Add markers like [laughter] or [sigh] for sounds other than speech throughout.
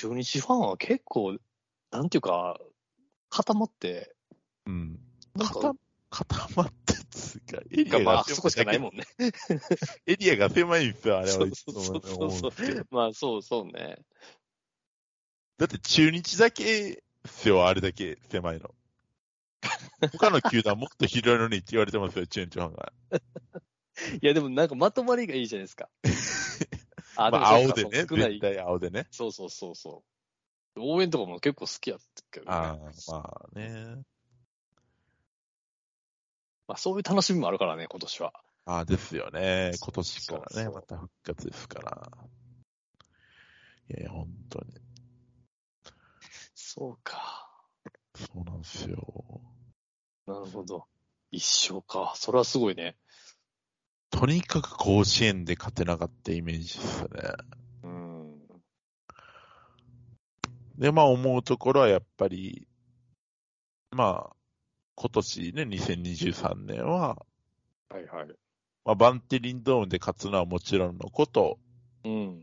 中日ファンは結構、なんていうか、固まって、うん。固固まってつうか、エリアまあ、そこしかないもんね。エリアが狭いんですよ、あれは。そうそうそうまあ、そうそうね。だって中日だけですよ、あれだけ狭いの。他の球団もっと広いのにって言われてますよ、中日ファンが。[laughs] いや、でもなんかまとまりがいいじゃないですか。あまあ、青でね、絶。対青でね。そうそうそうそう。応援とかも結構好きやったけど、ね、ああ、まあね。まあ、そういう楽しみもあるからね、今年は。ああ、ですよね。今年からね、そうそうまた復活ですから。いやいや、本当に。そうか。そうなんですよ。なるほど。一勝か。それはすごいね。とにかく甲子園で勝てなかったイメージですね。うん。で、まあ思うところはやっぱり、まあ、今年ね、2023年は、はいはい。まあ、バンテリンドームで勝つのはもちろんのこと、うん。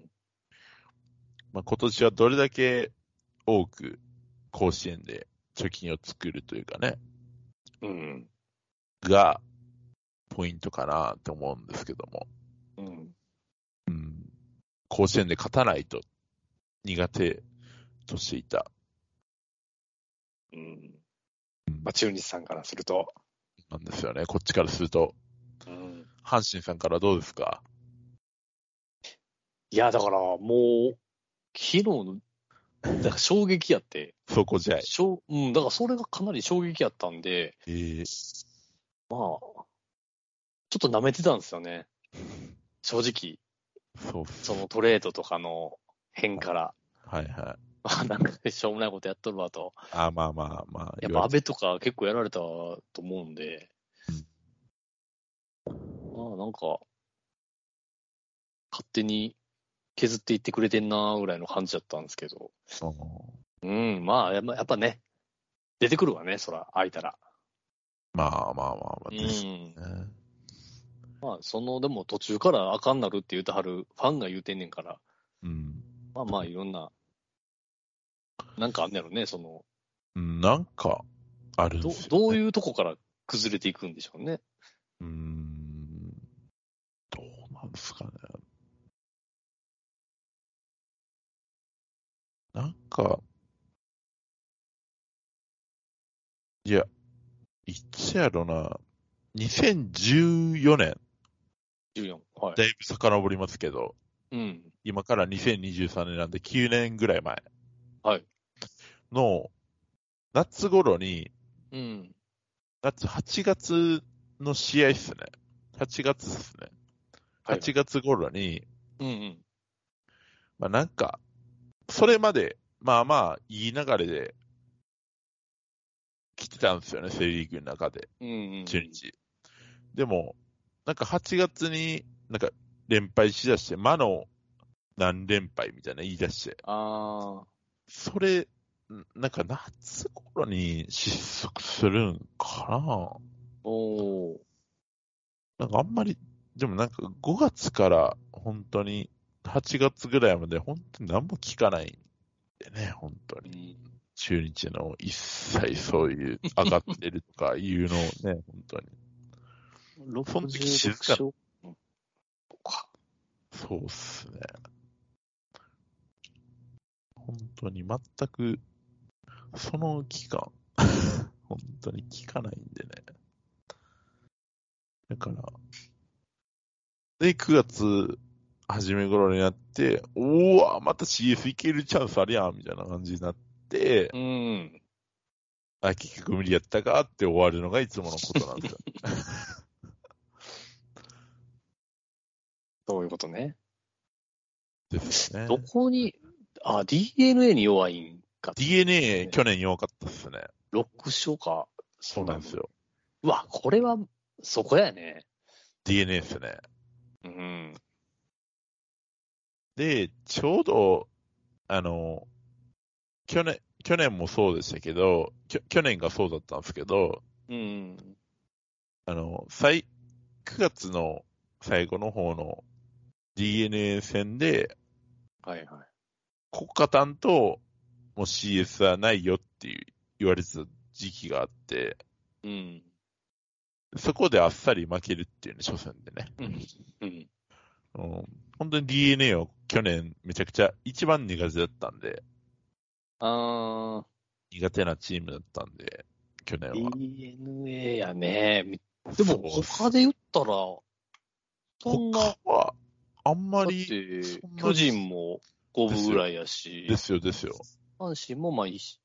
まあ、今年はどれだけ多く甲子園で貯金を作るというかね、うん。が、ポイントかなと思うんですけども、うん。うん、甲子園で勝たないと苦手としていた。うん。まあ、中日さんからすると。なんですよね。こっちからすると。うん。阪神さんからどうですか？いや、だからもう、昨日の、だから衝撃やって、そこじゃい。しょううん、だからそれがかなり衝撃やったんで、えー、まあ、ちょっと舐めてたんですよね。正直、そうっすそのトレードとかの変から、はいはい。あ [laughs] なんかしょうもないことやっとるわと。あまあまあまあ。やっぱ安倍とか結構やられたと思うんで、まあなんか、勝手に削っていってくれてんなぐらいの感じだったんですけど、うんうん、まあやっぱね、出てくるわね、そら、空いたら。まあまあまあまあうですね。ん。まあ、その、でも途中からあかんなるって言うてはる、ファンが言うてんねんから、うん。まあまあいろんな、なんかあんねやろね、その、うんなんか、あるんどですよ、ね。どういうとこから崩れていくんでしょうね。うーん。どうなんですかね。なんか、いや、いつやろな。2014年、14。はい。だいぶ遡りますけど、うん。今から2023年なんで9年ぐらい前。はい。の、夏頃に、うん。夏8月の試合っすね。8月っすね。はい8月頃に、うんうん。まあなんか、それまで、まあまあ、いい流れで、来てたんですよね、セリーグの中で、うんうん。中日。でも、なんか8月に、なんか連敗しだして、魔の何連敗みたいな言い出して、ああ。それ、んなんか夏頃に失速するんかなおー。なんかあんまり、でもなんか5月から本当に8月ぐらいまで本当に何も聞かないんでね、本当うに。ん中日の一切そういう上がってるとかいうのをね、本当に。その時静か66勝うんか。そうっすね。本当に全く、その期間、[laughs] 本当に聞かないんでね。だから、で、9月初め頃になって、おー、また CS いけるチャンスあるやん、みたいな感じになって、うん。あ、結局無理やったかって終わるのがいつものことなんですよ。[laughs] そういうことね。ですよねど。こに、あ、DNA に弱いんか。DNA、去年弱かったっすね。6勝か。そうなんですよ。うわ、これは、そこやね。DNA ですね。うん。で、ちょうど、あの、去年、去年もそうでしたけど、きょ去年がそうだったんですけど、うん。あの、最、9月の最後の方の DNA 戦で、はいはい。国家担と、もう CS はないよっていう言われてた時期があって、うん。そこであっさり負けるっていうね、初戦でね。うん。うん。うん、本当に DNA を去年めちゃくちゃ一番苦手だったんで、あ苦手なチームだったんで、去年ー、は。DNA やね。でも、他で言ったら、そんな、他は、あんまり、巨人も五分ぐらいやしで、すよ、ですよ。阪神もまあいいし、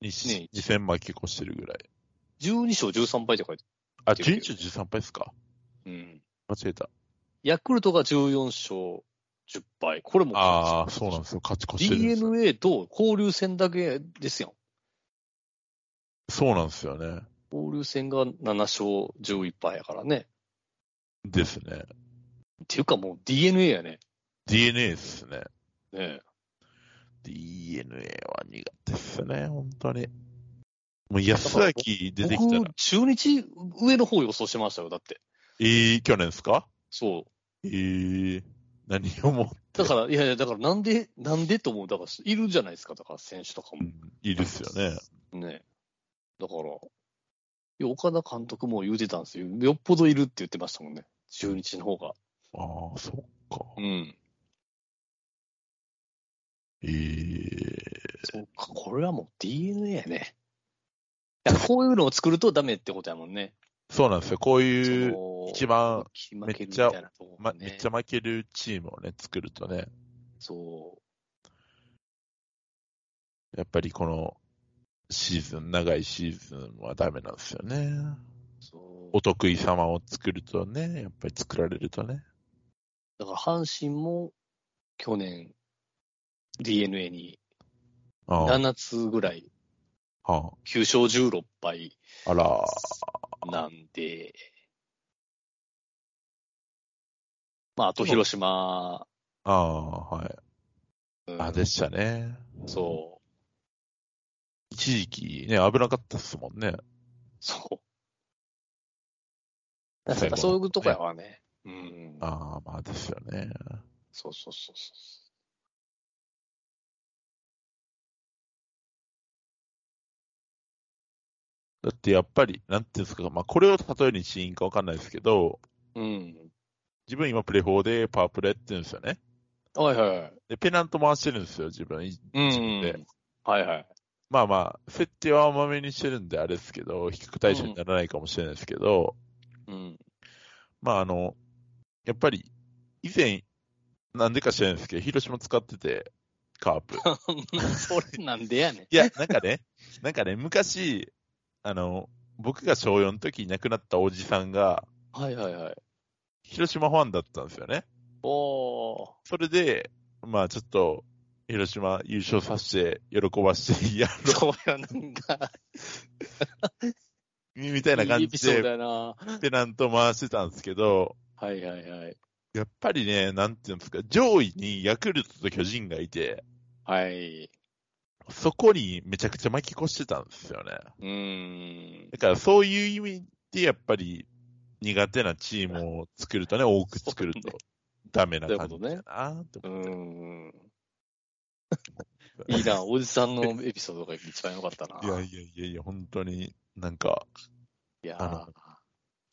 にね2戦負け越してるぐらい。12勝13敗って書いてあ、ってる12勝13敗ですか？うん。間違えた。ヤクルトが14勝10敗。これもああ、そうなんですよ。勝ち越してるんですよ。DNA と交流戦だけですやん。そうなんですよね。交流戦が7勝11敗やからね。ですね。っていうかもう DNA やね。DNA ですね。ね DNA は苦手っすね、本当に。もう安明出てきたら僕、、中日上の方予想してましたよ、だって。えー、去年ですか？そう。えー、何をも。だから、いやいや、だからなんで、なんでと思う？だから、いるじゃないですか、だから選手とかも。うん、いいですよね。ね。だから、岡田監督も言うてたんですよ。よっぽどいるって言ってましたもんね。中日の方が。ああ、そっか。うん。えー、そうか、これはもう DNA やね。いや、こういうのを作るとダメってことやもんね。そうなんですよ。こういう、一番、負けるみたいなとこま、ねめっちゃ負けるチームをね、作るとね、そやっぱりこのシーズン、長いシーズンはダメなんですよね。う、そう。お得意様を作るとね、やっぱり作られるとね。だから阪神も去年 DNA にああ7つぐらいは9勝16敗あ、あら、なんで、まあ、あと広島、ああ、はい。うんあ、でしたね。そう、一時期ね、危なかったっすもんね。そう。だからそういうとこやわね。うん。ああ、まあですよね。そうそうそうそだってやっぱり、なんていうんですか、まあこれを例えにシーンかわかんないですけど、う。うん。自分今プレフォーでパワープレやってるんですよね。はいはいはい。で、ペナント回してるんですよ、自分。う自分でん。はいはい。まあまあ、設定は甘めにしてるんであれですけど、比較対象にならないかもしれないですけど、うん。まああの、やっぱり、以前、なんでか知らないですけど、広島使ってて、カープ。そ [laughs] れなんでやねん。いや、なんかね、なんかね、昔、あの、僕が小4の時に亡くなったおじさんが、はいはいはい。広島ファンだったんですよね。おー。それで、まあちょっと、広島優勝させて、喜ばしてやろそうや、なんか、う、みたいな感じで。ペナント回してたんですけど、はいはいはい。やっぱりね、なんていうんですか、上位にヤクルトと巨人がいて、はい。そこにめちゃくちゃ巻き越してたんですよね。うーん。だからそういう意味でやっぱり苦手なチームを作るとね、多く作るとダメな感じだなってう思って。ーん。いいな、おじさんのエピソードが一番良かったな。いやいやいやいや、本当になんか、いや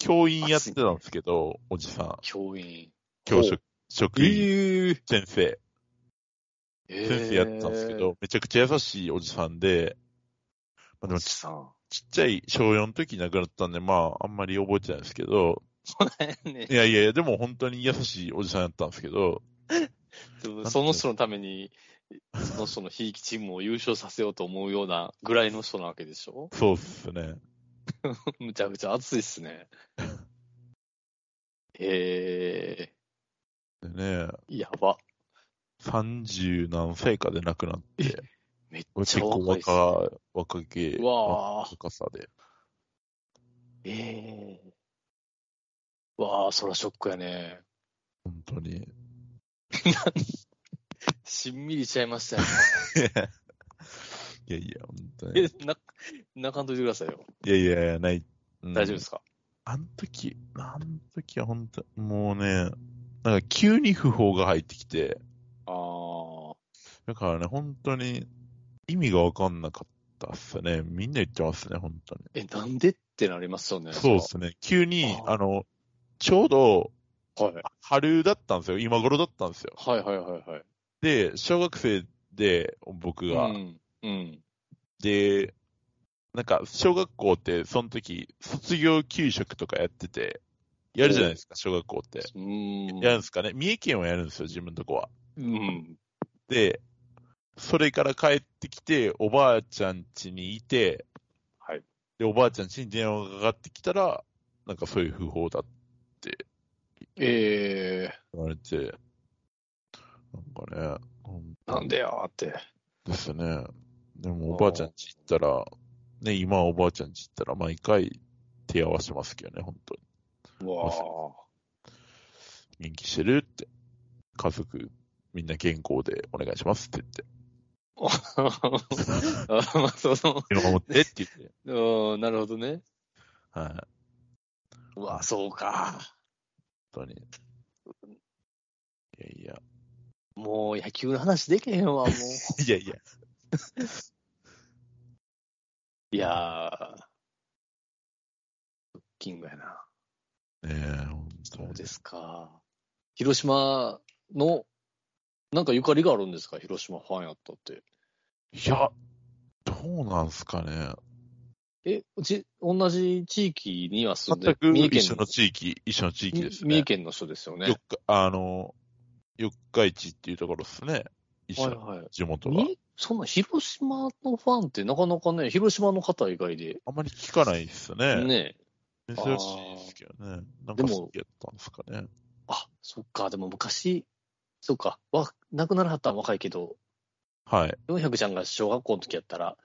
教員やってたんですけど、おじさん、教員。教職、職員、ええ先生、え先生やってたんですけど、めちゃくちゃ優しいおじさんで、まあ、でもち。ちっちゃい小4の時亡くなったんで、まあ、あんまり覚えてないですけど、ね。い。やいやいや、でも本当に優しいおじさんやったんですけど、[laughs] その人のために、その人のひいきチームを優勝させようと思うようなぐらいの人なわけでしょ？そうっすね。[laughs] むちゃくちゃ熱いっすね。へでね、え、やば。30何歳かで亡くなって、めっ結ちゃ構若いっす、ね。若、若気、うわー若さで。ええわあ、そらショックやね。本当に。[laughs] しんみりしちゃいましたよ。[laughs] いやいや、本当に。え、な、泣かんといてくださいよ。いやいやいや、ない。うん大丈夫ですか、あの時、あの時は本当、もうね、なんか急に訃報が入ってきて、ああ。だからね、本当に意味がわかんなかったっすね。みんな言ってますね、本当に。え、なんでってなりますよね。そうですね。急に、ああの、ちょうどはい。春だったんですよ。今頃だったんですよ。はいはいはいはい。で、小学生で、僕が。うん。うん。で、なんか、小学校って、その時、卒業給食とかやってて、やるじゃないですか、小学校って。やるんですかね。三重県はやるんですよ、自分のとこは。うん。で、それから帰ってきて、おばあちゃん家にいて、はい。で、おばあちゃん家に電話がかかってきたら、なんかそういう訃報だってえ言われて、なんかね、ほんー、なんでよーって。ですね。でもおばあちゃん家行ったら、ね、今おばあちゃん家行ったら毎回手合わせますけどね、本当に。うわー。元気してるって。家族、みんな健康でお願いしますって言って。あまあ、その、見守ってって言って。うん、なるほどね。はい。うわ、そうか。本当に。いやいや。もう野球の話できへんわ、もう。[laughs] いやいや。いやー。ブッキングやな。ねえ、本当にそうですか。広島の、なんかゆかりがあるんですか？広島ファンやったって。いや、どうなんすかね。え、うち、同じ地域には住んで全く三重県一緒の地域、一緒の地域ですね。三重県の人ですよね。四日、あの、四日市っていうところですね。一緒のはいはい。地元が。にそんな広島のファンってなかなかね、広島の方以外で、あんまり聞かないっすね。ね。珍しいですけどね。なんでもか好きやったんですかね。あ、そっか、でも昔、そっか、わ、亡くならはったん若いけど、はい。400ちゃんが小学校の時やったら、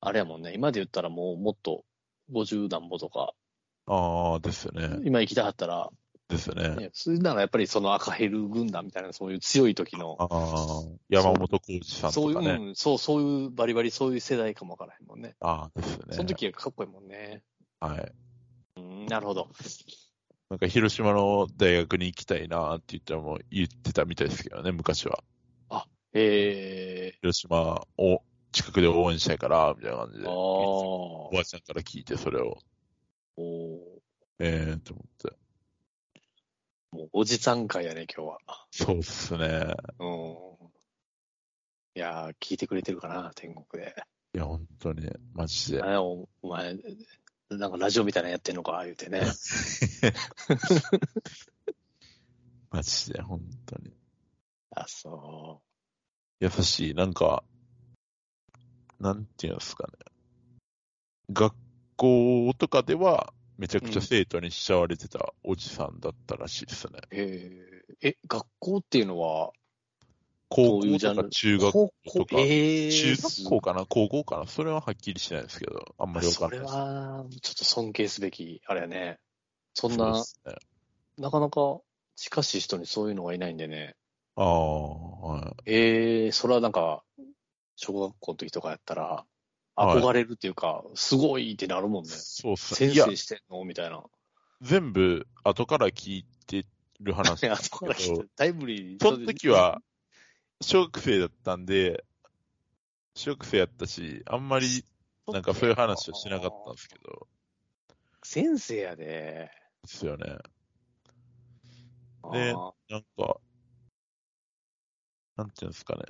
あれやもんね、今で言ったらもうもっと50何歩とか、ああ、ですね。今生きたはったら、ですね。ね、それならやっぱりその赤ヘル軍団みたいな、そういう強い時の、ああ、山本浩二さんそういう、とかね。うん、そう、そういうバリバリそういう世代かもわからへんもんね。ああ、ですね。その時はかっこいいもんね。はい。うん、なるほど。なんか広島の大学に行きたいなって言ったらもう言ってたみたいですけどね、昔は。え広島を近くで応援したいから、みたいな感じー、で。ああ、おばあちゃんから聞いて、それを。おーええー、と思って。もうおじさん会やね、今日は。そうっすね。うん。いやー、聞いてくれてるかな、天国で。いや、本当に、マジで。あれおお前、なんかラジオみたいなのやってんのか、言うてね。[laughs] マジで、本当に。あ、そ優しい。なんか、なんていうんですかね。学校とかでは、めちゃくちゃ生徒に慕われてたおじさんだったらしいですね。う。えー、え、学校っていうのは、高校とか中学高校とか、えー、中学校かな？高校かな？それははっきりしないですけど、あんまりわかそれんないです。は、ちょっと尊敬すべき、あれやね。そんな、すね。なかなか近しい人にそういうのがいないんでね。ああ、はい。ええそれはなんか、小学校の時とかやったら、はい憧れるっていうか、すごいってなるもんね。そうっすね。先生、してんの？みたいな。全部後から聞いてる話 [laughs] 後から来て、タイムリー。その時は、小学生だったんで、小学生やったし、あんまりなんかそういう話をしなかったんですけど、先生やで。ですよね。でなんか、なんていうんですかね。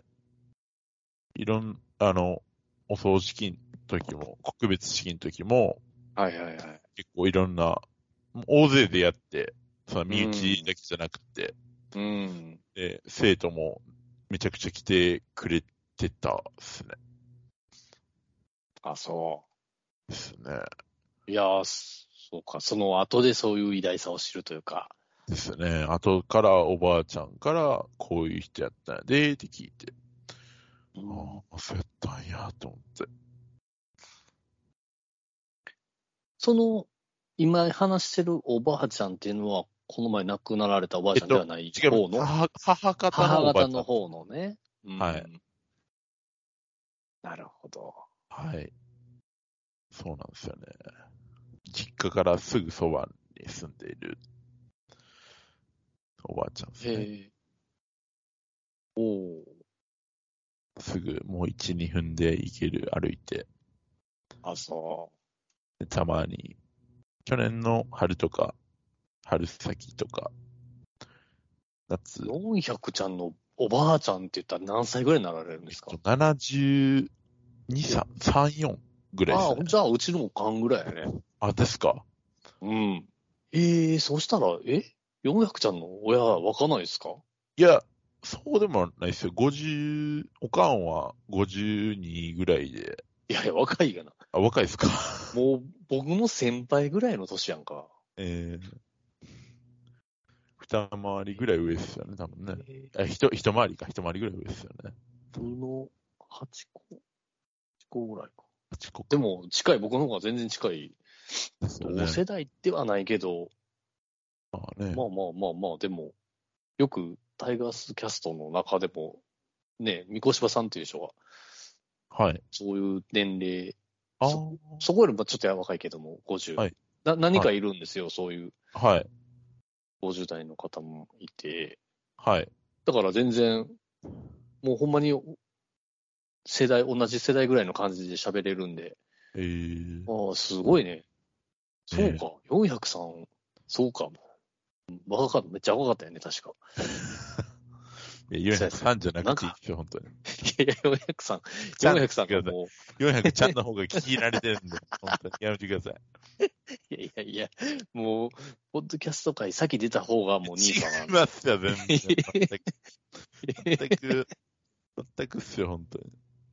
いろん、あの、お葬式の時も、告別式の時も、はいはいはい。結構いろんな、大勢でやって、その身内だけじゃなくて、うん。で、生徒もめちゃくちゃ来てくれてたっすね。あ、そですね。う。いやー、そうか。その後でそういう偉大さを知るというか。ですね。後からおばあちゃんからこういう人やったんやでって聞いて、うんああ、そうやったんやと思って。その、今話してるおばあちゃんっていうのは、この前亡くなられたおばあちゃんではない方の、母母方の母。方の方のね。うんはい。なるほど。はい。そうなんですよね。実家からすぐそばに住んでいるおばあちゃんですね。おお。すぐもう1、2分で行ける、歩いて。あ、そでたまに、去年の春とか、春先とか、夏う。、400ちゃんのおばあちゃんって言ったら何歳ぐらいになられるんですか？72、3、3、4ぐらいああ、ですね。じゃあうちのおかんぐらいやね。あ、ですか。うん。ええそうしたら、え ?400 ちゃんの親若ないですか？いや、そうでもないですよ。50、おかんは52ぐらいで、いやいや、若いがな。あ、若いですか？もう、僕の先輩ぐらいの年やんか。えー、二回りぐらい上ですよね、多分ね。ええ、一、一回りか、一回りぐらい上ですよね。ー、の8個 ?8 個ぐらいか。8個でも、近い、僕の方が全然近い。ですよね同。世代ではないけど、まあね。まあまあまあまあ、でも、よくタイガースキャストの中でも、ね、三越場さんっていう人が、はい。そういう年齢、あそそこよりもちょっと若いけども、50。はいな何かいるんですよ、そういうあ、はい。50代の方もいて。はい。だから全然、もうほんまに、世代、同じ世代ぐらいの感じで喋れるんで、えー、ああ、すごいね。そうええか、403、そうか。うん若かった、めっちゃ若かったよね、確か。[laughs] いや、403じゃなくていいですよ、本当に。いやいや、403、ちゃん403がもう、400ちゃんの方が聞き慣れてるんで、本当に。やめてください。いやいやいや、もう、ポッドキャスト界先出た方がもう兄さん違いは。ますよ、全然。全く、全く、全くっすよ、本当に。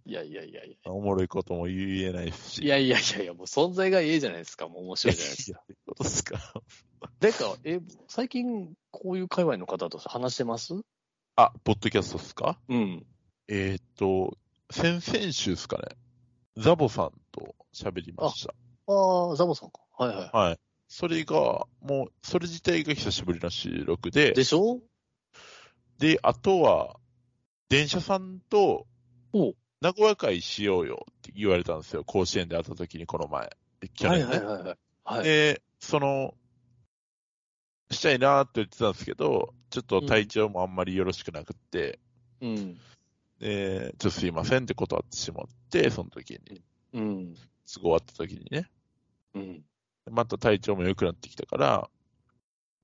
いやいやいやいや。おもろいことも言えないし。いやいやいやいや、もう存在がいいじゃないですか。もう面白いじゃないですか。いや、いうことですか。でか、え、最近こういう界隈の方と話してます？あ、ポッドキャストですか？うん。えっ、と、先々週ですかね。ザボさんと喋りました。ああ、ザボさんか。はいはい。はい。それが、もう、それ自体が久しぶりの収録で、でしょ？で、あとは、電車さんとおう名古屋会しようよって言われたんですよ。甲子園で会った時にこの前。去はい。はいはいはい。はい。で、その、したいなって言ってたんですけど、ちょっと体調もあんまりよろしくなくって、うん。で、ちょっとすいませんって断ってしまって、その時に、うん。すぐ終わった時にね。うん。また体調も良くなってきたから、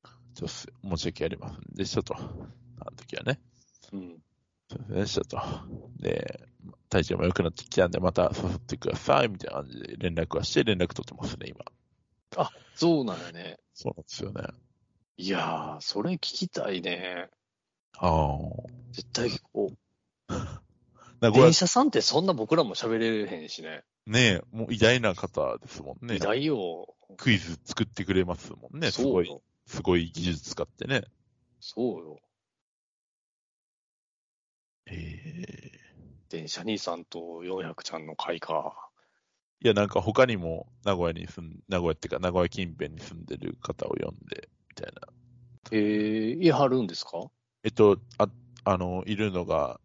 ちょっとす申し訳ありませんでしたと。あの時はね。うん。すいませんでしたと。で、体調も良くなってきたんで、また誘ってください、みたいな感じで連絡はして、連絡取ってますね、今。そうなんやね。そうなんですよね。いやー、それ聞きたいね。ああ。絶対聞こう。名古屋電車さんってそんな僕らも喋れへんしね。ねえ、もう偉大な方ですもんね偉。大よ。クイズ作ってくれますもんね。すごい、そうよ。すごい技術使ってね。そうよ。ええ電車兄さんと400ちゃんの会か。いや、なんか他にも名古屋に住ん、名古屋っていうか名古屋近辺に住んでる方を呼んで、みたいな。えー、家張るんですか？えっと、あ、あの、いるのが、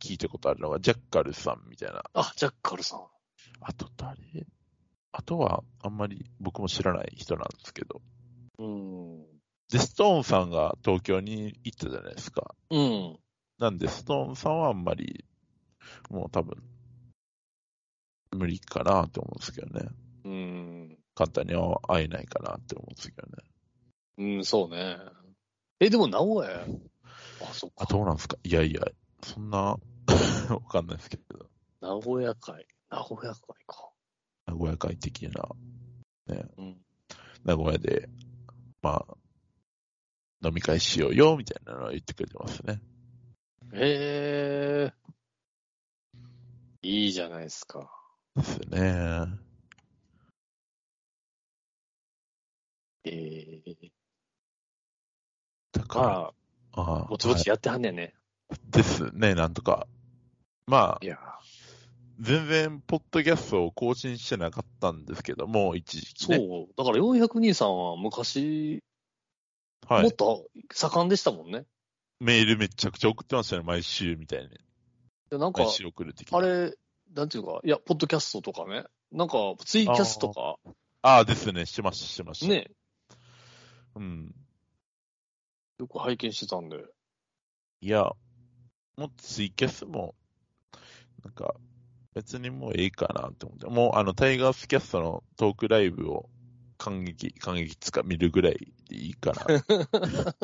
聞いたことあるのが、ジャッカルさんみたいな。あ、ジャッカルさん。あと誰？あとは、あんまり僕も知らない人なんですけど。うん。で、ストーンさんが東京に行ったじゃないですか。うん。なんで、ストーンさんはあんまり、もう多分、無理かなって思うんですけどね。うん。簡単に会えないかなって思うんですけどね。うん、そうね。え、でも名古屋？やあ、そっあ、か。どうなんですかいやいや、そんな、[laughs] わかんないですけど、名古屋会。名古屋会か。名古屋会的な、ね、うん。名古屋で、まあ、飲み会しようよ、みたいなのを言ってくれてますね。へえ。いいじゃないですか。ですね。ええだから、まああ、ぼちぼちやってはんねんね。ですね、なんとか。まあい、や、全然、ポッドキャストを更新してなかったんですけども、一時期そうね。。だから402さんは昔、はい。もっと盛んでしたもんね。メールめちゃくちゃ送ってましたね、毎週みたいに。でなんか毎、週送る的な。あれ、なんていうか、いや、ポッドキャストとかね。なんか、ツイキャスとか、ああ、ですね、してました、してました。。ね、うん。よく拝見してたんで。いや、もうツイキャスも、なんか、別にもうええかなって思って。もうあの、タイガースキャストのトークライブを感激、感激つか見るぐらいでいいかな。[laughs]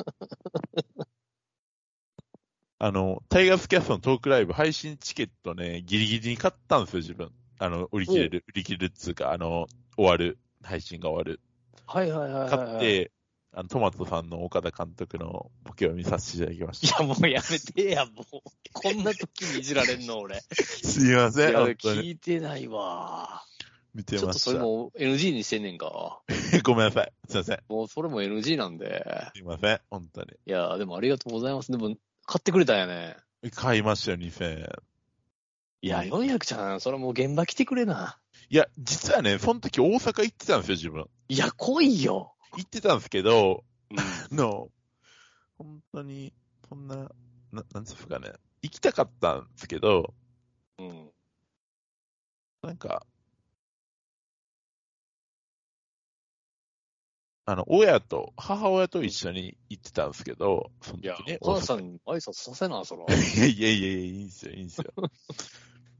あの、タイガースキャストのトークライブ配信チケットね、ギリギリに買ったんですよ、自分。あの、売り切れる、売り切れるっつうか、あの、終わる、配信が終わる。はいはいはいはい、買って、あの、トマトさんの岡田監督のボケを見させていただきました。いや、もうやめてや、もう。こんな時にいじられんの、俺。[laughs] すいません、いや。聞いてないわ。見てちょっました。とそれも NG にしてんねんか。[laughs] ごめんなさい。すいません。もうそれも NG なんで。すいません。本当に。いや、でもありがとうございます。でも、買ってくれたんやね。買いましたよ、2000円。いや、400ちゃん、それもう現場来てくれな。いや、実はね、その時大阪行ってたんですよ、自分。いや、来いよ。行ってたんですけど、うん。あの、本当に、そんな、ななんですかね。行きたかったんですけど、うん。なんか、あの、親と、母親と一緒に行ってたんですけど、そのいや時ね、、お母さんに挨拶させな、そら。い大阪いやいやいや、いいんすよ、いいんすよ。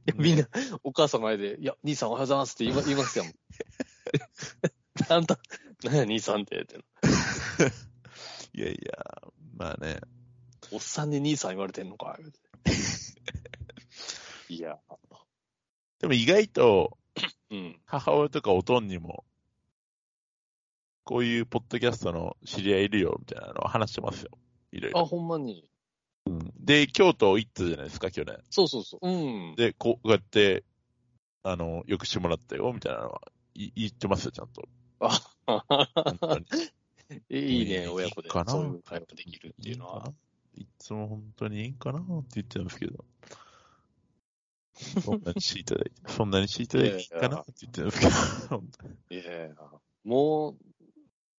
や、みんな、お母さんの前で、いや、兄さんおはようございますって言いま言いますよ。[laughs] あんた、何や、兄さんって、って。[laughs] いやいや、まあね、おっさんに兄さん言われてんのか、[laughs] いや、でも意外と、うん。母親とかおとんにも、こういうポッドキャストの知り合いいるよ、みたいなのを話してますよ。いろいあ、ろ。ほんまに。で、京都行ったじゃないですか、去年。そうそうそう。うん。で、こうやって、あの、よくしてもらったよ、みたいなのは、い言ってますよ、ちゃんと。あ。[laughs] いいね、親子でそういう会話できるっていうのは。いつも本当にいいんかなって言ってるんですけど。そんなにしていただい。て、[laughs] そんなにしていただいていいかなって言ってるんですけど、いやいや。もう、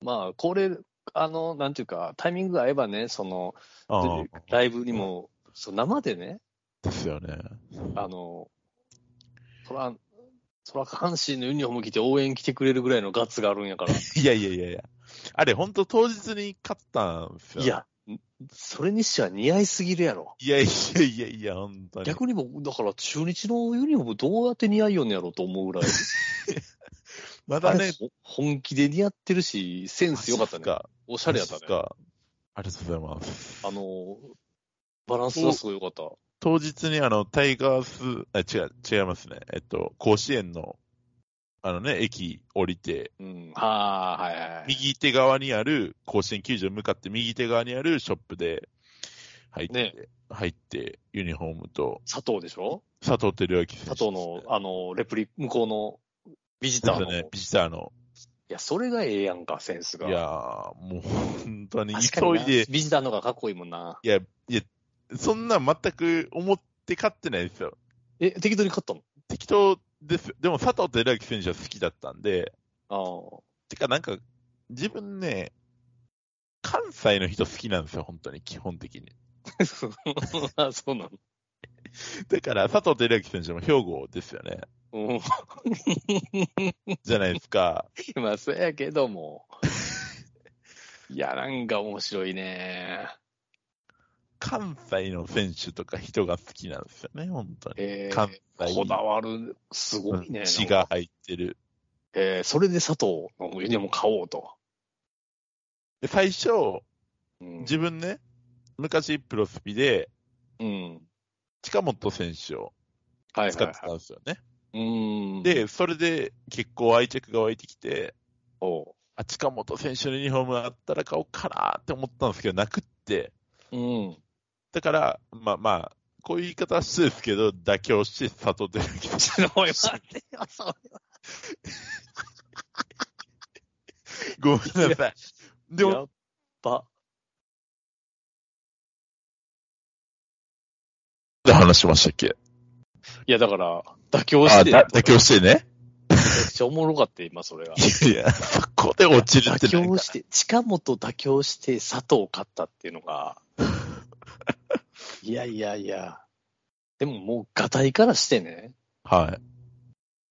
まあ、これ、あの、なんていうか、タイミングが合えばね、その、ライブにも、そう生でね、ですよね。あの、そら、そら、阪神のユニフォーム着て応援来てくれるぐらいのガッツがあるんやから。[laughs] いやいやいやいや。あれ、本当当日に勝ったんですよ。いや、それにしては似合いすぎるやろ。いやいやいやいや、本当に。逆にも、だから中日のユニフォームどうやって似合いよんのやろうと思うぐらい。[laughs] まだね、ほ本気で似合ってるし、センス良かったね。か。おしゃれやったね。か。ありがとうございます。あの、バランスがすごい良かった。当日にあの、タイガース、あ、違う、違いますね。えっと、甲子園の、あのね、駅降りて、うん。はあ、はいはいはい。右手側にある、甲子園球場に向かって右手側にあるショップで入って、ね入って、ユニフォームと、佐藤でしょ？佐藤輝明選手、佐藤の、あの、レプリ、向こうのビジターの。ね、ビジターの。いや、それがええやんか、センスが。いやー、もう本当に急いで、ビジターの方がかっこいいもんな。いや、いや、そんなん全く思って勝ってないですよ。え、適当に勝ったの？適当ですよ。でも佐藤輝明選手は好きだったんで、ああ。てかなんか、自分ね、関西の人好きなんですよ、本当に、基本的に。[laughs] あそうなの？だから、佐藤輝明選手も兵庫ですよね。うん。じゃないですか。[laughs] まあ、そうやけども。いや、なんか面白いね。関西の選手とか人が好きなんですよね、本当に。え関ー、西こだわる、すごいね。血が入ってる。えー、それで佐藤のユニフォーム買おうと。で最初、うん。自分ね、昔プロスピで、うん。近本選手をはい使ってたはいはんですよね。い。うん。、で、それで結構愛着が湧いてきて、おうあ、近本選手のユニフォームあったら買おうかなって思ったんですけど、なくって。うん。だから、まあまあ、こういう言い方は失礼ですけど、妥協して佐藤輝明選おい、待ってよ、それは。手。ごめんなさい。でも、やっぱ。話しましたっけ？いや、だから、妥協あ、して、だ妥協してね。めちゃくちゃおもろかった、今、それが。いや、そこで落ちるって妥協して、近本妥協して佐藤を買ったっていうのが、[laughs] いやいやいや、でももう、ガタイからしてね、はい。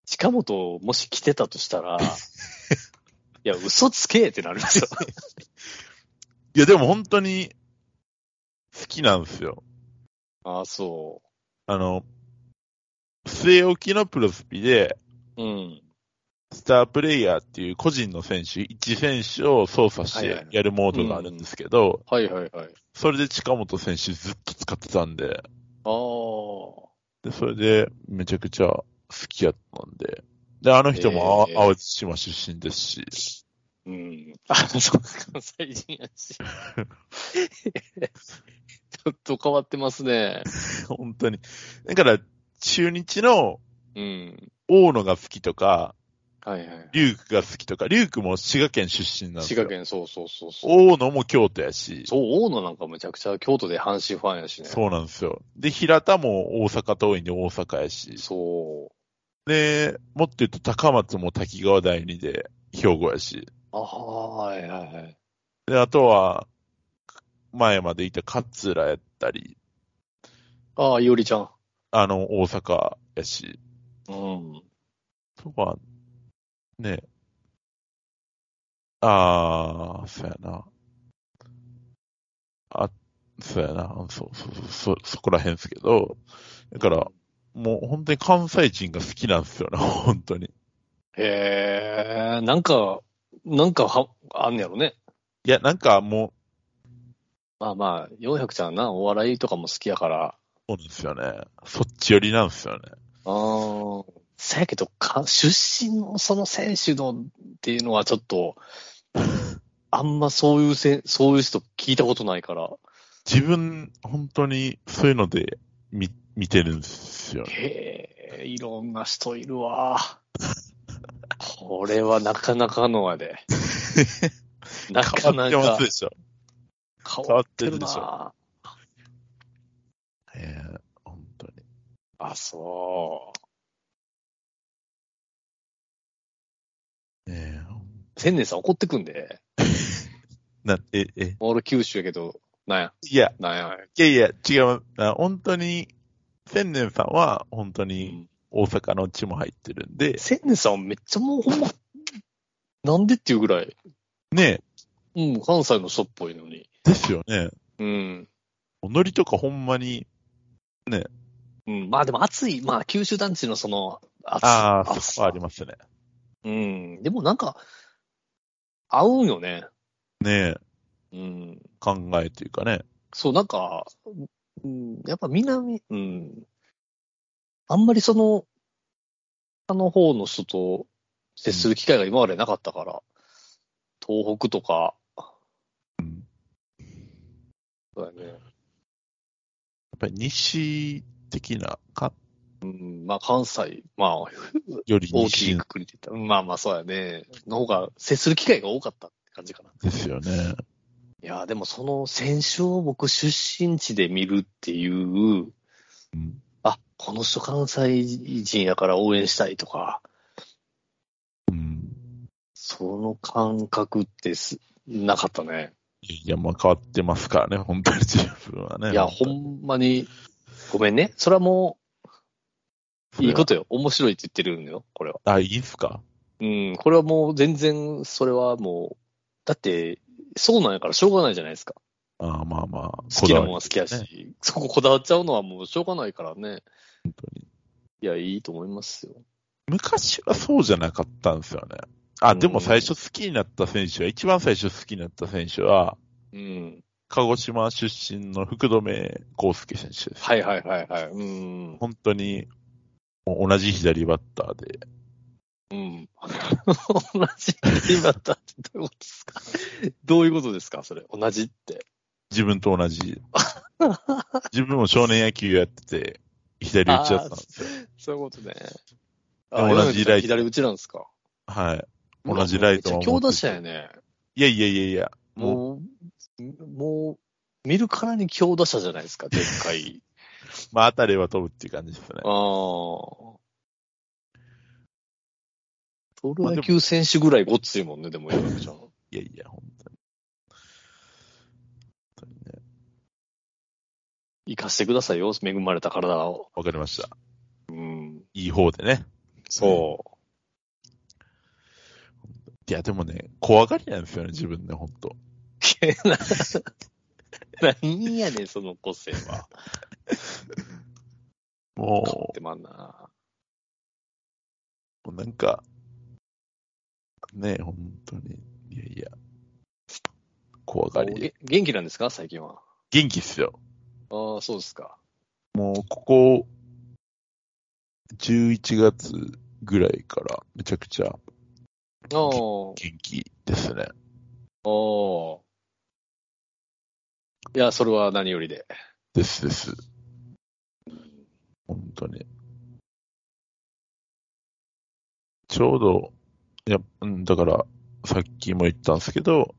近本もし来てたとしたら、[laughs] いや、嘘つけってなるんですよ。いや、でも本当に、好きなんですよ。ああ、そあの、据え置きのプロスピで、うん。スタープレイヤーっていう個人の選手、一選手を操作してはいはいはいやるモードがあるんですけど、はいはいはい。それで近本選手ずっと使ってたんで、ああ。で、それでめちゃくちゃ好きやったんで、で、あの人もあ淡路島出身ですし、うん。あ、そうか、関西人やし。[laughs] ちょっと変わってますね。本当に。だから、中日のうん。大野が好きとか、はいはい。リュークが好きとか、リュークも滋賀県出身なんですよ。滋賀県、そうそうそうそう。大野も京都やし、そう、大野なんかめちゃくちゃ京都で阪神ファンやしね。そうなんですよ。で、平田も大阪桐蔭で大阪やし、そで、もっと言うと高松も滝川第二で兵庫やし、う。ああ、はいはいはい。で、あとは、前までいた勝浦やったり、ああ、いおりちゃん。あの、大阪やし、うん。とか、ね、あー、そうやな。あ、そうやな。そうそうそう、そ、そこら辺ですけど、だから、もう本当に関西人が好きなんですよね、[laughs] 本当に。へえ、なんか、なんかは、あんねやろね。いや、なんかもまあまあ、400ちゃんな、お笑いとかも好きやから。う、そうですよね。そっち寄りなんですよね。ああ。せやけど、か、出身のその選手のっていうのはちょっと、あんまそういうせん、そういう人聞いたことないから。自分、本当にそういうので見、見てるんですよね。へえ、いろんな人いるわ。これはなかなかのやで。な [laughs] か変わってまなかすでしょ。変わってる変わってるな。ええ本当に。あ、そえ千年さん怒ってくんで。[laughs] な、え、え、俺九州やけど、なんや、いや、なんや？いやいや、違う。あ本当に、千年さんは本当うにん大阪の地も入ってるんで、千年さんめっちゃもうほんま、なんでっていうぐらい、ねうん、関西の人っぽいのに。ですよね。うん。ノリとかほんまに、うん、まあでも暑い、まあ九州団地のその、暑ああ、暑そこはありますね。うん。でもなんか、合うんよね。ねうん。考えというかね。そう、なんか、うん、やっぱ南、うん。あんまりその、あの方の人と接する機会が今までなかったから、東北とか、うん。そうだね。やっぱり西的な、か、うん、まあ関西、まあ [laughs] より大きい西くくりで言ったら、まあまあそうやね。の方が接する機会が多かったって感じかな。ですよね。いや、でもその選手を僕出身地で見るっていう、うん。あ、この人関西人やから応援したいとか、うん。その感覚ってす、なかったね。いや、まあ変わってますからね、本当に自分はね。いや、ほんまに、ごめんね。それはもう、いいことよ。面白いって言ってるんだよ、これは。あ、いいっすか？うん、これはもう全然、それはもう、だって、そうなんやからしょうがないじゃないですか。ああまあまあ。好きなもんは好きやし、そここだわっちゃうのはもうしょうがないからね。本当に。いや、いいと思いますよ。昔はそうじゃなかったんですよね。あ、でうんも最初好きになった選手は、一番最初好きになった選手は、うん。鹿児島出身の福留孝介選手です。はいはいはいはい。うん。本当に、同じ左バッターで、うん。[laughs] 同じ左バッターってどういうことですか？[laughs] どういうことですか？それ。同じって。自分と同じ。[laughs] 自分も少年野球やってて、左打ちだったんですよ。そういうことね。同じライト左打ちなんですか？はい。同じライトもも強打者やね。いやいやいやいや、もう、もう、もう、見るからに強打者じゃないですか、でっかい。まあ当たれば飛ぶっていう感じですね。ああ。プロ野球選手ぐらいごっついもんね、でも、山口ちゃん。いやいや、本当に。本当にね。生かしてくださいよ、恵まれた体を。わかりました。うん。いい方でね。そいや、でもね、怖がりなんですよね、自分ね、本当う。[laughs] 何やねん、その個性は。[laughs] もでまんな。もうなんか、ねえ、本当に。いやいや。怖がり元気なんですか？最近は。元気っすよ。ああ、そうですか。もう、ここ、11月ぐらいからめちゃくちゃ元気ですね。ああ。いや、それは何よりで。ですです。本当に。ちょうど、いや、うんだから、さっきも言ったんですけど、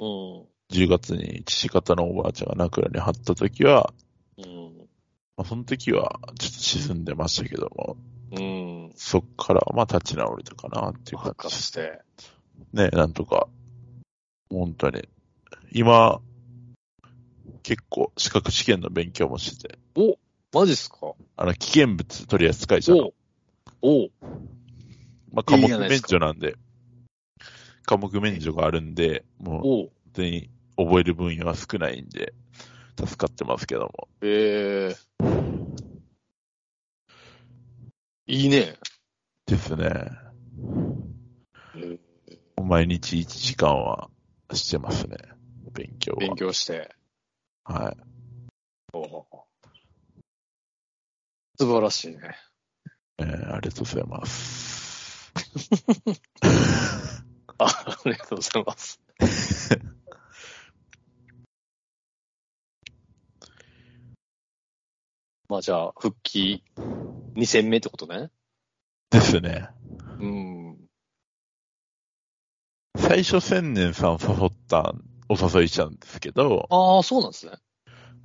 うん。10月に父方のおばあちゃんが枕に張った時は、うん。まあ、その時はちょっと沈んでましたけども、うん。そっからまあ立ち直れたかなっていう復感じ活して。ね、なんとか、本当に。今、結構資格試験の勉強もしてて、おマジっすか？あの、危険物取り扱い者の、おおまあ、科目免除なんで、科目免除があるんで、もう、お本当に覚える分野は少ないんで、助かってますけども。ええいいね。ですね。うん毎日1時間はしてますね。勉強は。勉強して。はい。お素晴らしいね。えーありがとうございます。[laughs] あありがとうございます。[laughs] まあじゃあ、復帰2戦目ってことね。ですね。うん。最初千年さん誘った、お誘いしたんですけど、ああ、そうなんですね。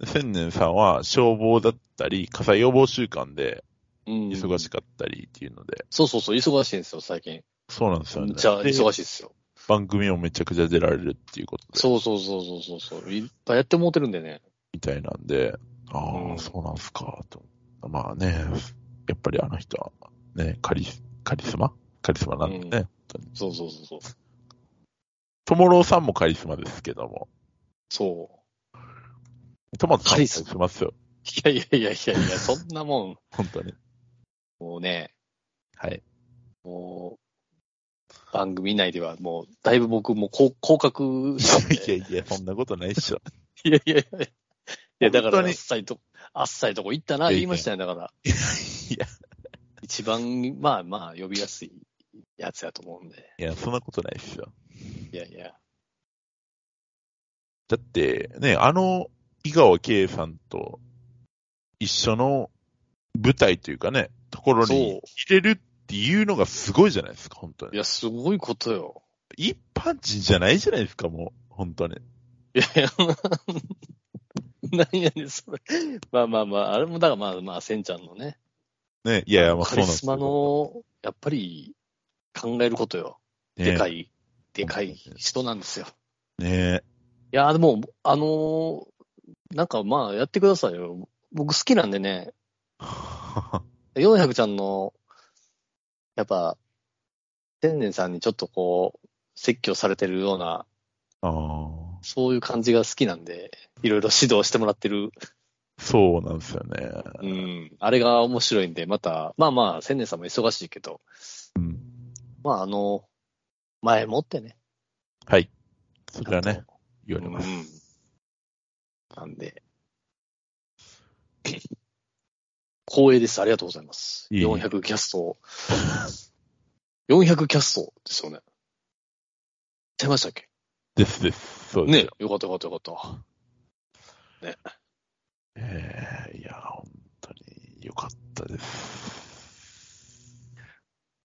千年さんは消防だったり、火災予防週間でうん。忙しかったりっていうので、そうそうそう、忙しいんですよ、最近。そうなんですよね。じゃあ、で忙しいですよ。番組もめちゃくちゃ出られるっていうことで、そうそうそうそうそうそう。いっぱいやってもうてるんでね。みたいなんで、ああ、うんそうなんすか、と。まあね、やっぱりあの人は、ね、カリス、カリスマ？カリスマなんでね。うん本当にそうそうそうそう。トモローさんもカリスマですけども、そう。トマトさんもカリカリスマスマですよ。いやいやいやいやいや、そんなもん、[laughs] 本当に。もうね、はい。もう、番組内ではもう、だいぶ僕も降降格しいで。[laughs] やいや、そんなことないっしょ。い [laughs] やいやいやいや。だから、あ本当にっさいと、あっさいとこ行ったな、言いましたよ、だから。いや、一番、まあまあ、呼びやすいやつやと思うんで。いや、そんなことないっすよ。いやいや。だって、ね、あの、井川圭さんと一緒の舞台というかね、ところに入れるっていうのがすごいじゃないですか、本当に。いや、すごいことよ。一般人じゃないじゃないですか、もう、本当に。いやいや、[laughs] 何やねん、それ。まあまあまあ、あれもだからまあまあ、せんちゃんのね、ね、いやいや、まあカそうなんですよリスマの、やっぱり、考えることよ。でかい。い、でかい人なんですよ。ねいや、でも、あのーなんかまあ、やってくださいよ。僕好きなんでね、[laughs] 400ちゃんの、やっぱ、天然さんにちょっとこう、説教されてるような、そういう感じが好きなんで、いろいろ指導してもらってる、そうなんですよね。うん、あれが面白いんで、また、まあまあ、千年さんも忙しいけど、うん。まああの、前もってね。はい。それはね言われます。うん。なんで、[coughs] 光栄です。ありがとうございます。いえいえ400キャスト。400キャストですよね。違いましたっけ？ですです。そうですねよ。よかったよかったよかった。ええいや、本当に良かったです。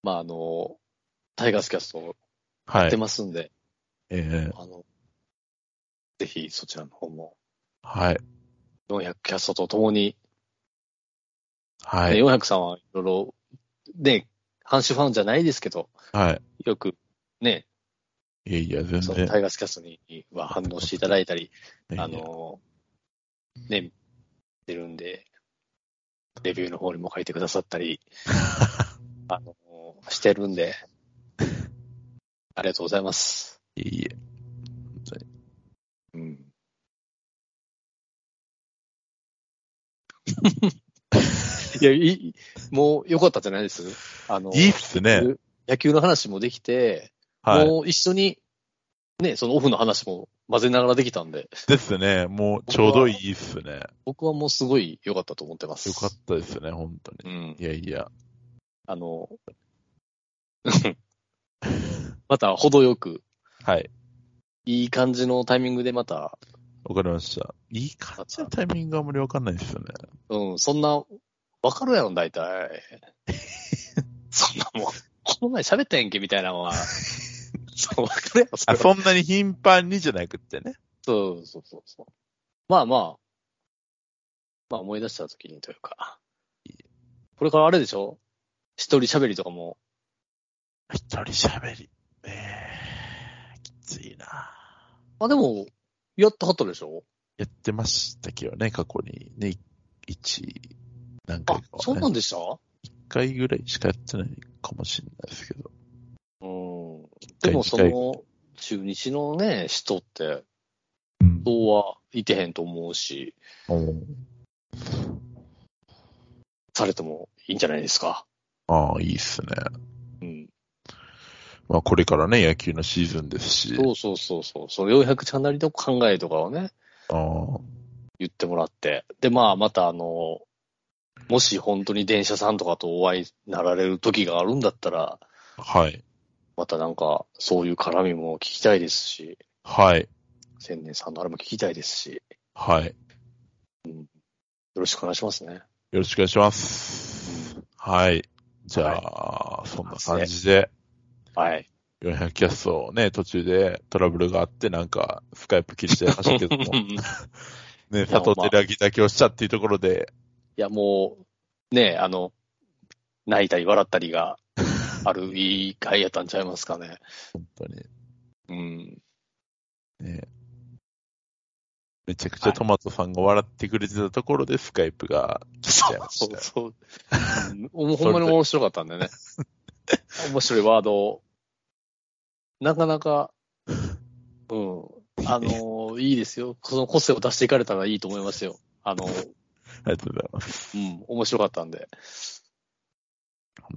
まああの、タイガースキャストはい出。ますんで、ええあの、ぜひそちらの方もはい。400キャストとともに、ねはい。400さんはいろいろ、ね、阪神ファンじゃないですけど、はい。よくね、いやいや、全然。タイガースキャストには反応していただいたり、あの、ね、出るんで、レビューの方にも書いてくださったり、[laughs] あの、してるんで、ありがとうございます。いえいえ。うん。いや、いい、もう良かったじゃないです？あの、いいっすね。野球の話もできて、はい。もう一緒に、ね、そのオフの話も混ぜながらできたんで、ですね。もうちょうどいいっすね。僕はもうすごい良かったと思ってます。よかったですね、本当に。うん。いやいや。あの、[laughs] また程よく、はい。いい感じのタイミングでまた、わかりました。いい感じのタイミングがあんまりわかんないですよね。うん、そんな、わかるやろ、大体。[laughs] そんなもん、この前喋ったやんけ、みたいなのは、[laughs] そう、わかるやろ、そそんなに頻繁にじゃなくってね。そうそうそうそう。まあまあ、まあ思い出した時にというか。これからあれでしょ？一人喋りとかも、一人喋り。ええきついな。あ、でも、やってはったでしょ？やってましたけどね、過去に。ね、一、何あ回か、はね。そんなんでした？一回ぐらいしかやってないかもしれないですけど。うん。で回もその、中日のね、人って、うん。そうはいてへんと思うし、されてもいいんじゃないですか？ああ、いいっすね。うん。まあこれからね、野球のシーズンですし。そうそうそうそう。その400ちゃんなりの考えとかをね、ああ、言ってもらって。で、まあ、またあの、もし本当に電車さんとかとお会いになられる時があるんだったら、はい。またなんか、そういう絡みも聞きたいですし、はい。千年さんのあれも聞きたいですし、はい。よろしくお願いしますね。よろしくお願いします。はい。じゃあ、そんな感じで、はい。400キャストね、途中でトラブルがあって、なんか、スカイプ切りちゃいましたけども、[laughs] ね、佐藤輝明だけをしたっていうところで、いや、もう、ねあの、泣いたり笑ったりがあるいい回やったんちゃいますかね。本当に、うん。ね。めちゃくちゃトマトさんが笑ってくれてたところで、スカイプが切っちゃいました。そうそう。うんほんまに面白かったんでね。[laughs] 面白いワードを。なかなか、[laughs] うん。あの、いいですよ。その個性を出していかれたらいいと思いますよ。あの、ありがとうございます。うん、面白かったんで、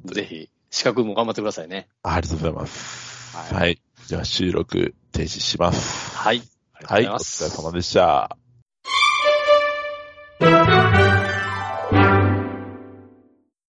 ぜひ、資格も頑張ってくださいね。ありがとうございます。はいはい。じゃあ収録停止します。はい。ありがとうはい。お。疲れ様でした。